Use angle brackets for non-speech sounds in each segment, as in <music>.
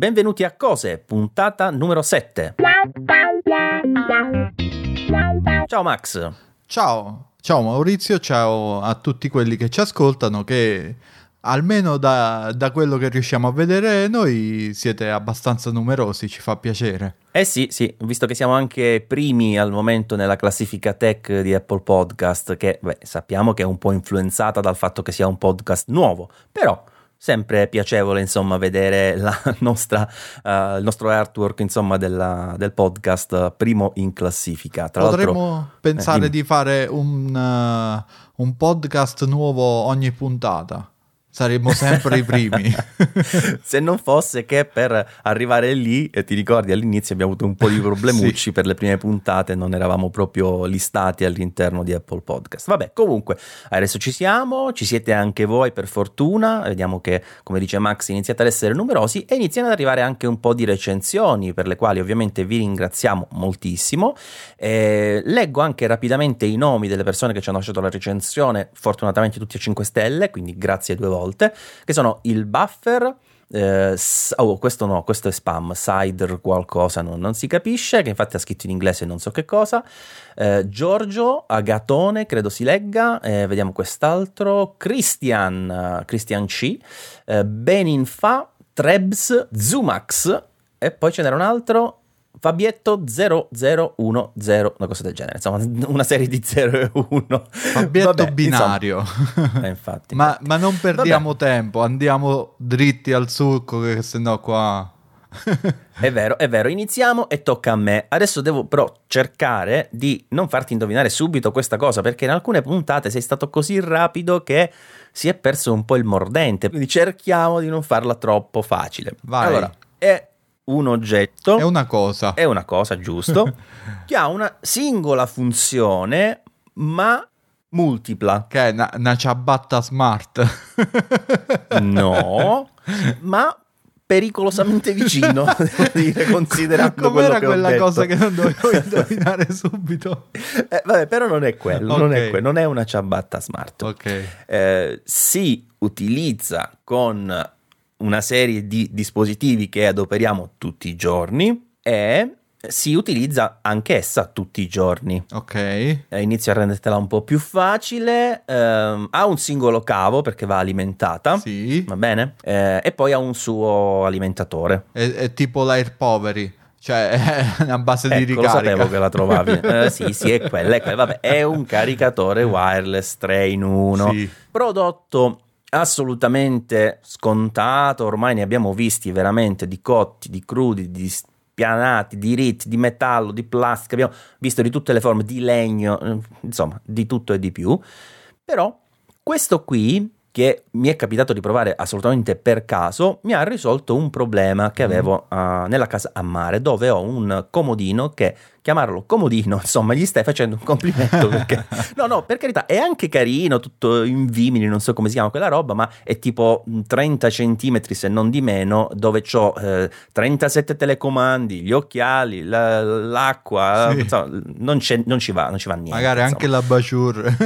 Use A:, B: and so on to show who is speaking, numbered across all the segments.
A: Benvenuti a Cose, puntata numero 7. Ciao Max.
B: Ciao, ciao Maurizio, ciao a tutti quelli che ci ascoltano che almeno da, da, quello che riusciamo a vedere noi siete abbastanza numerosi, ci fa piacere.
A: Eh sì, sì, visto che siamo anche primi al momento nella classifica tech di Apple Podcast, che beh, sappiamo che è un po' influenzata dal fatto che sia un podcast nuovo, però sempre piacevole insomma vedere <laughs> nostra, uh, il nostro artwork insomma della, del podcast primo in classifica.
B: Tra potremmo eh, pensare eh, di fare un, uh, un podcast nuovo ogni puntata Saremmo sempre i primi. <laughs>
A: Se non fosse che per arrivare lì, e ti ricordi all'inizio abbiamo avuto un po' di <laughs> problemucci sì. per le prime puntate, non eravamo proprio listati all'interno di Apple Podcast. Vabbè, comunque, adesso ci siamo, ci siete anche voi per fortuna, vediamo che, come dice Max, iniziate ad essere numerosi e iniziano ad arrivare anche un po' di recensioni, per le quali ovviamente vi ringraziamo moltissimo. Eh, leggo anche rapidamente i nomi delle persone che ci hanno lasciato la recensione, fortunatamente tutti a 5 stelle, quindi grazie due volte volte, che sono il buffer, eh, oh, questo no, questo è spam, cider qualcosa, non, non, si capisce, che infatti ha scritto in inglese non so che cosa, eh, Giorgio Agatone, credo si legga, eh, vediamo quest'altro, Christian, Christian C, eh, Beninfa, Trebs, Zumax, e poi ce n'era un altro, Fabietto 0010, una cosa del genere, insomma, <laughs> una serie di 0 e 1.
B: Fabietto Vabbè, binario.
A: Eh, infatti, <laughs>
B: ma, ma, non perdiamo Vabbè. tempo, andiamo dritti al succo, che se no qua.
A: è vero, è vero, iniziamo e tocca a me. Adesso devo però cercare di non farti indovinare subito questa cosa, perché in alcune puntate sei stato così rapido che si è perso un po' il mordente. Quindi cerchiamo di non farla troppo facile.
B: Vai.
A: Allora, è un oggetto.
B: È una cosa.
A: È una cosa, giusto. <laughs> che ha una singola funzione, ma multipla.
B: Che è una, una ciabatta smart. <laughs>
A: no, ma pericolosamente vicino, <laughs> devo dire, considerando
B: Com'era quella cosa che non dovevo indovinare subito?
A: Eh, vabbè, però non è quello, okay. non, è que- non, è una ciabatta smart.
B: Ok.
A: Eh, si utilizza con una serie di dispositivi che adoperiamo tutti i giorni e si utilizza anch'essa tutti i giorni.
B: Ok.
A: Eh, inizio a rendertela un po' più facile. Eh, ha un singolo cavo perché va alimentata.
B: Sì.
A: Va bene? Eh, e poi ha un suo alimentatore.
B: È, è tipo l'Air Poveri. Cioè, <laughs> è una base ecco, di ricarica.
A: Lo sapevo che la trovavi. <laughs> Eh, sì, sì, è quella. È, quella. Vabbè, è un caricatore wireless 3 in 1. Sì. Prodotto assolutamente scontato, ormai ne abbiamo visti veramente di cotti, di crudi, di spianati, di ritti, di metallo, di plastica, abbiamo visto di tutte le forme, di legno, eh, insomma, di tutto e di più. Però questo qui che mi è capitato di provare assolutamente per caso, mi ha risolto un problema che mm. avevo uh, nella casa a mare, dove ho un comodino che chiamarlo comodino, insomma, gli stai facendo un complimento perché <laughs> no, no, per carità, è anche carino, tutto in vimini, non so come si chiama quella roba, ma è tipo 30 centimetri se non di meno, dove ho eh, 37 telecomandi, gli occhiali, la, l'acqua, sì. insomma, non, non, ci va, non ci va niente.
B: Magari
A: insomma.
B: anche la Bajur.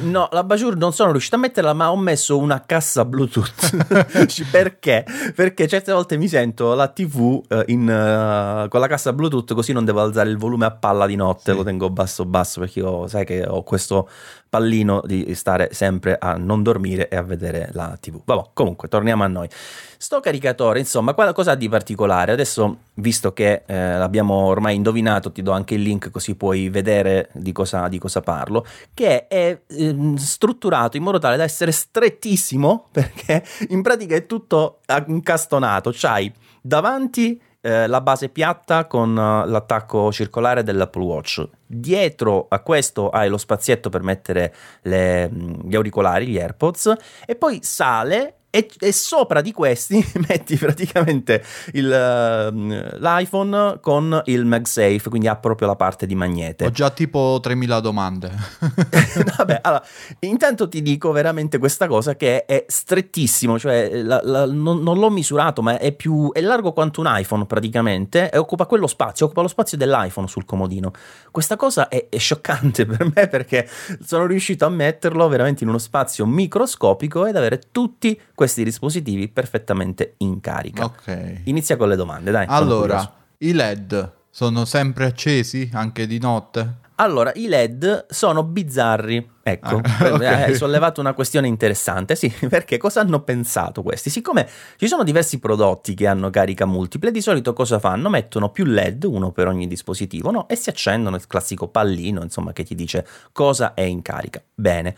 B: <laughs>
A: no, la Bajur non sono riuscito a metterla, ma ho messo una cassa Bluetooth. <laughs> perché? Perché certe volte mi sento la TV eh, in, uh, con la cassa Bluetooth così non devo devo alzare il volume a palla di notte, sì. lo tengo basso basso perché io sai che ho questo pallino di stare sempre a non dormire e a vedere la TV. Vabbè, comunque torniamo a noi. Sto caricatore, insomma, cosa ha di particolare? Adesso, visto che eh, l'abbiamo ormai indovinato, ti do anche il link così puoi vedere di cosa, di cosa parlo, che è eh, strutturato in modo tale da essere strettissimo, <laughs> perché in pratica è tutto incastonato, c'hai davanti eh, la base piatta con uh, l'attacco circolare dell'Apple Watch. Dietro a questo hai lo spazietto per mettere le, mm, gli auricolari, gli AirPods, e poi sale e, e, sopra di questi <laughs> metti praticamente il, uh, l'iPhone con il MagSafe, quindi ha proprio la parte di magnete.
B: Ho già tipo 3000 domande. <laughs> <laughs>
A: Vabbè, allora, intanto ti dico veramente questa cosa che è strettissimo, cioè la, la, non, non, l'ho misurato, ma è più è largo quanto un iPhone praticamente e occupa quello spazio, occupa lo spazio dell'iPhone sul comodino. Questa cosa è, è scioccante per me perché sono riuscito a metterlo veramente in uno spazio microscopico ed avere tutti questi questi dispositivi perfettamente in carica.
B: Ok.
A: Inizia con le domande, dai.
B: Allora, i LED sono sempre accesi anche di notte?
A: Allora, i LED sono bizzarri. Ecco,
B: Ah, <laughs> ok.
A: hai sollevato una questione interessante, sì, <laughs> perché cosa hanno pensato questi? Siccome ci sono diversi prodotti che hanno carica multiple, di solito cosa fanno? Mettono più LED, uno per ogni dispositivo, no? E si accendono il classico pallino, insomma, che ti dice cosa è in carica. Bene.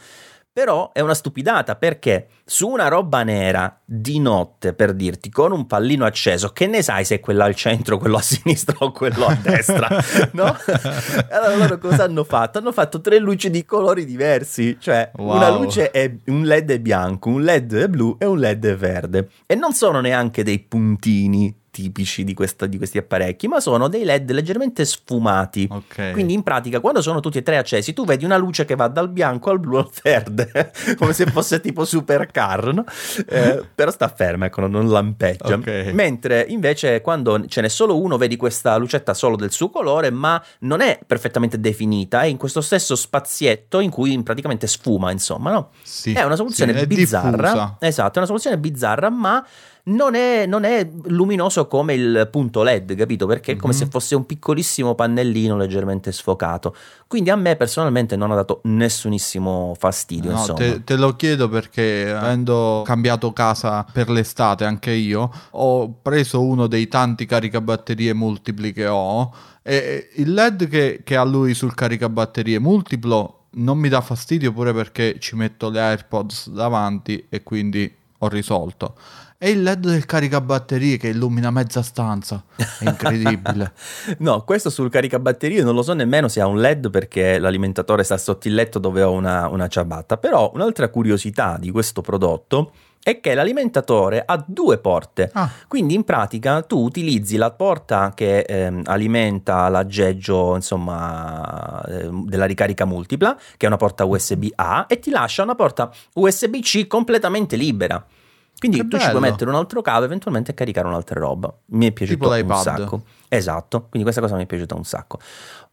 A: Però è una stupidata perché su una roba nera di notte, per dirti, con un pallino acceso, che ne sai se è quello al centro, quello a sinistra o quello a destra? <laughs> no? Allora loro cosa hanno fatto? Hanno fatto tre luci di colori diversi, cioè
B: Wow.
A: una luce è un LED è bianco, un LED è blu e un LED è verde. E non sono neanche dei puntini tipici di, questa- di questi apparecchi, ma sono dei LED leggermente sfumati.
B: Ok.
A: Quindi in pratica quando sono tutti e tre accesi tu vedi una luce che va dal bianco al blu al verde, <laughs> come se fosse tipo supercar, no? Eh, però sta ferma, ecco, non lampeggia.
B: Ok.
A: Mentre invece quando ce n'è solo uno vedi questa lucetta solo del suo colore, ma non è perfettamente definita, è in questo stesso spazietto in cui praticamente sfuma, insomma, no?
B: Sì,
A: È una soluzione
B: sì,
A: bizzarra.
B: diffusa.
A: Esatto, è una soluzione bizzarra, ma non è, non è luminoso come il punto LED, capito? Perché è come
B: Mhm.
A: se fosse un piccolissimo pannellino leggermente sfocato. Quindi a me personalmente non ha dato nessunissimo fastidio,
B: No,
A: insomma.
B: te, te lo chiedo perché avendo cambiato casa per l'estate anche io, ho preso uno dei tanti caricabatterie multipli che ho e il LED che, che ha lui sul caricabatterie multiplo non mi dà fastidio pure perché ci metto le AirPods davanti e quindi ho risolto. E il LED del caricabatterie che illumina mezza stanza, è incredibile. <laughs>
A: No, questo sul caricabatterie non lo so nemmeno se ha un LED perché l'alimentatore sta sotto il letto dove ho una, una ciabatta. Però un'altra curiosità di questo prodotto è che l'alimentatore ha due porte.
B: Ah,
A: Quindi in pratica tu utilizzi la porta che ehm, alimenta l'aggeggio insomma ehm, della ricarica multipla, che è una porta USB A, e ti lascia una porta USB C completamente libera. Quindi
B: Che
A: tu ci puoi
B: bello.
A: mettere un altro cavo e eventualmente caricare un'altra roba. Mi è piaciuto
B: Tipo
A: un sacco. Esatto, quindi questa cosa mi è piaciuta un sacco.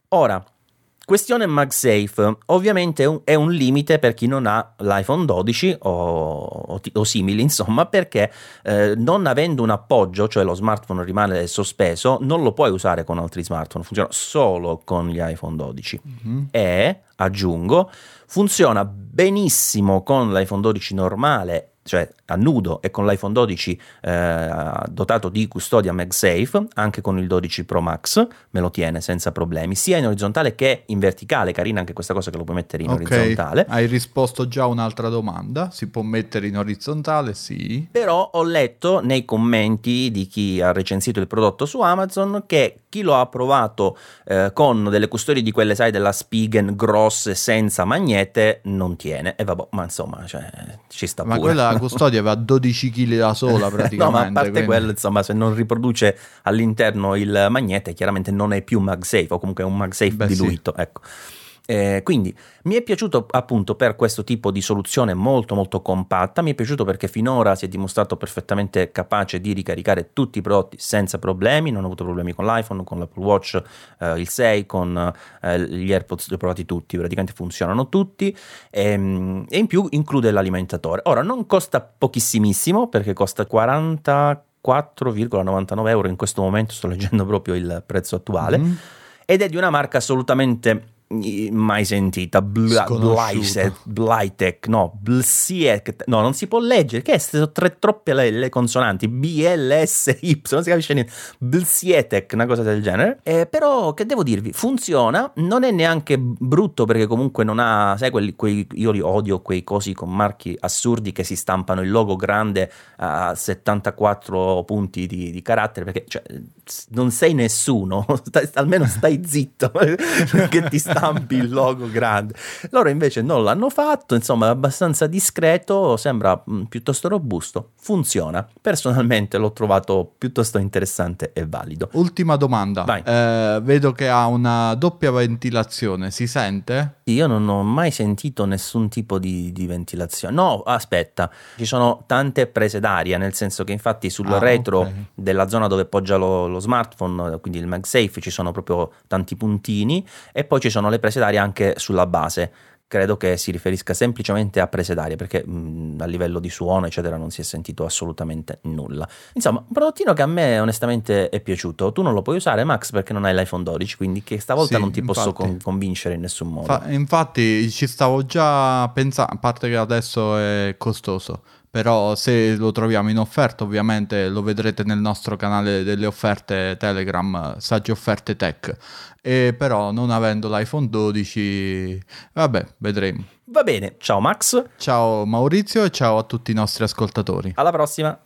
A: Ora, questione MagSafe. Ovviamente è un, è un limite per chi non ha l'iPhone 12 o, o o simili, insomma, perché eh, non avendo un appoggio, cioè lo smartphone rimane sospeso, non lo puoi usare con altri smartphone, funziona solo con gli iPhone 12
B: mhm.
A: e, aggiungo, funziona benissimo con l'iPhone 12 normale, cioè a nudo e con l'iPhone 12 eh, dotato di custodia MagSafe, anche con il 12 Pro Max me lo tiene senza problemi, sia in orizzontale che in verticale, carina anche questa cosa che lo puoi mettere in
B: Ok,
A: orizzontale.
B: hai risposto già a un'altra domanda, si può mettere in orizzontale, sì.
A: Però ho letto nei commenti di chi ha recensito il prodotto su Amazon che chi lo ha provato eh, con delle custodie di quelle, sai, della Spigen grosse senza magnete non tiene. E vabbè, ma insomma, cioè, ci sta
B: Ma
A: pure.
B: quella la custodia va a 12 kg da sola praticamente. <laughs>
A: No, ma a parte
B: quindi-
A: quello, insomma, se non riproduce all'interno il magnete, chiaramente non è più MagSafe, o comunque è un MagSafe
B: Beh, sì.
A: diluito, ecco. Eh, quindi mi è piaciuto appunto per questo tipo di soluzione molto molto compatta, mi è piaciuto perché finora si è dimostrato perfettamente capace di ricaricare tutti i prodotti senza problemi, non ho avuto problemi con l'iPhone, con l'Apple Watch, eh, il 6, con eh, gli AirPods, li ho provati tutti, praticamente funzionano tutti. Ehm, e in più include l'alimentatore. Ora non costa pochissimissimo perché costa 44,99 euro in questo momento, sto leggendo proprio il prezzo attuale.
B: Mhm.
A: ed è di una marca assolutamente mai sentita. Bla-. Blyset, Blytech no Blsiek no non si può leggere. Che sono tre troppe le, le consonanti. BLSY non si capisce niente. Blsietech una cosa del genere. Eh, però che devo dirvi? Funziona non è neanche brutto perché comunque non ha sai quelli, quei, io li odio quei cosi con marchi assurdi che si stampano il logo grande a 74 punti di, di carattere perché cioè, non sei nessuno. <laughs> Stai- almeno stai zitto <laughs> che ti stampi il logo grande loro invece non l'hanno fatto insomma è abbastanza discreto sembra mm, piuttosto robusto funziona personalmente l'ho trovato piuttosto interessante e valido
B: Ultima domanda. Eh, vedo che ha una doppia ventilazione, si sente?
A: Io non ho mai sentito nessun tipo di, di ventilazione. No, aspetta, ci sono tante prese d'aria, nel senso che infatti sul
B: Ah,
A: retro
B: ok.
A: della zona dove poggia lo, lo smartphone, quindi il MagSafe, ci sono proprio tanti puntini e poi ci sono le prese d'aria anche sulla base credo che si riferisca semplicemente a prese d'aria perché mh, a livello di suono eccetera non si è sentito assolutamente nulla. Insomma, un prodottino che a me onestamente è piaciuto. Tu non lo puoi usare Max perché non hai l'iPhone 12, quindi che stavolta
B: Sì,
A: non ti posso
B: infatti.
A: con- convincere in nessun modo.
B: Fa- infatti ci stavo già pensando, a parte che adesso è costoso, però se lo troviamo in offerta ovviamente lo vedrete nel nostro canale delle offerte Telegram, Saggi Offerte Tech, e però non avendo l'iPhone 12, vabbè, vedremo.
A: Va bene, ciao Max,
B: Ciao Maurizio e ciao a tutti i nostri ascoltatori.
A: alla prossima.